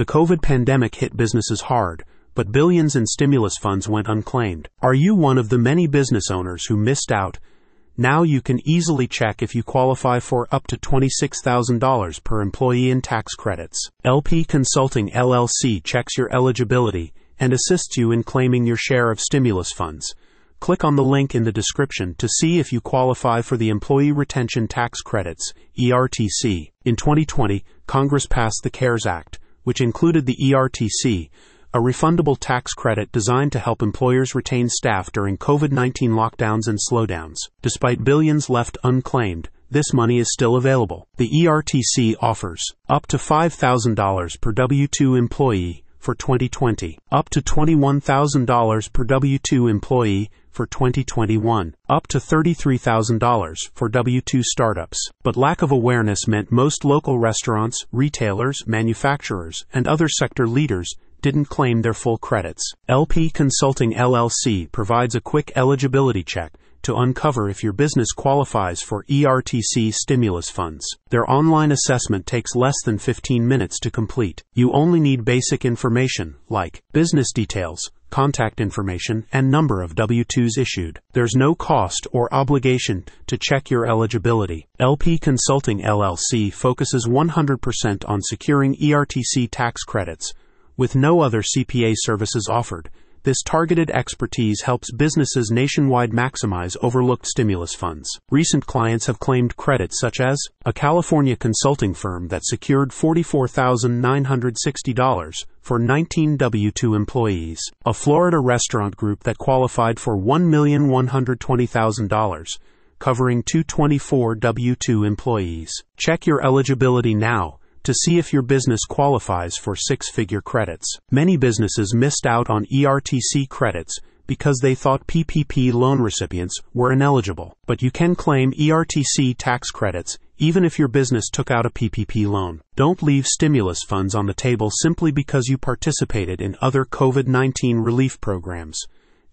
The COVID pandemic hit businesses hard, but billions in stimulus funds went unclaimed. Are you one of the many business owners who missed out? Now you can easily check if you qualify for up to $26,000 per employee in tax credits. LP Consulting LLC checks your eligibility and assists you in claiming your share of stimulus funds. Click on the link in the description to see if you qualify for the Employee Retention Tax Credits, ERTC. In 2020, Congress passed the CARES Act, which included the ERTC, a refundable tax credit designed to help employers retain staff during COVID 19 lockdowns and slowdowns. Despite billions left unclaimed, this money is still available. The ERTC offers up to $5,000 per W 2 employee for 2020, up to $21,000 per W 2 employee for 2021, up to $33,000 for W 2 startups. But lack of awareness meant most local restaurants, retailers, manufacturers, and other sector leaders didn't claim their full credits. LP Consulting LLC provides a quick eligibility check to uncover if your business qualifies for ERTC stimulus funds. Their online assessment takes less than 15 minutes to complete. You only need basic information like business details, contact information, and number of W 2s issued. There's no cost or obligation to check your eligibility. LP Consulting LLC focuses 100% on securing ERTC tax credits with no other CPA services offered, this targeted expertise helps businesses nationwide maximize overlooked stimulus funds. Recent clients have claimed credits such as a California consulting firm that secured $44,960 for 19 W 2 employees, a Florida restaurant group that qualified for $1,120,000 covering 224 W 2 employees. Check your eligibility now to see if your business qualifies for six figure credits. Many businesses missed out on ERTC credits because they thought PPP loan recipients were ineligible. But you can claim ERTC tax credits even if your business took out a PPP loan. Don't leave stimulus funds on the table simply because you participated in other COVID 19 relief programs.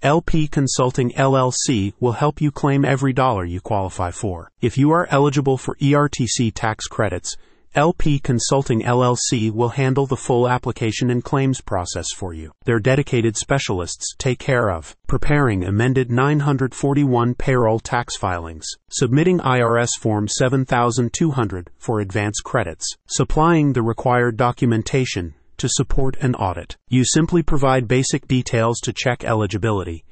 LP Consulting LLC will help you claim every dollar you qualify for. If you are eligible for ERTC tax credits, LP Consulting LLC will handle the full application and claims process for you. Their dedicated specialists take care of preparing amended 941 payroll tax filings, submitting IRS Form 7200 for advance credits, supplying the required documentation to support an audit. You simply provide basic details to check eligibility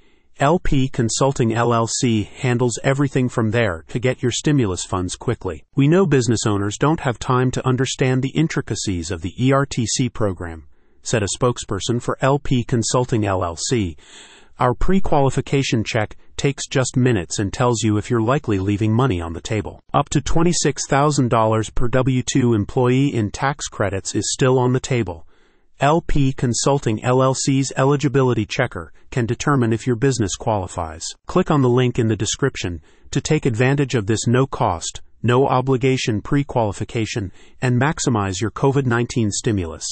LP Consulting LLC handles everything from there to get your stimulus funds quickly. We know business owners don't have time to understand the intricacies of the ERTC program, said a spokesperson for LP Consulting LLC. Our pre qualification check takes just minutes and tells you if you're likely leaving money on the table. Up to $26,000 per W 2 employee in tax credits is still on the table. LP Consulting LLC's eligibility checker can determine if your business qualifies. Click on the link in the description to take advantage of this no cost, no obligation pre qualification and maximize your COVID 19 stimulus.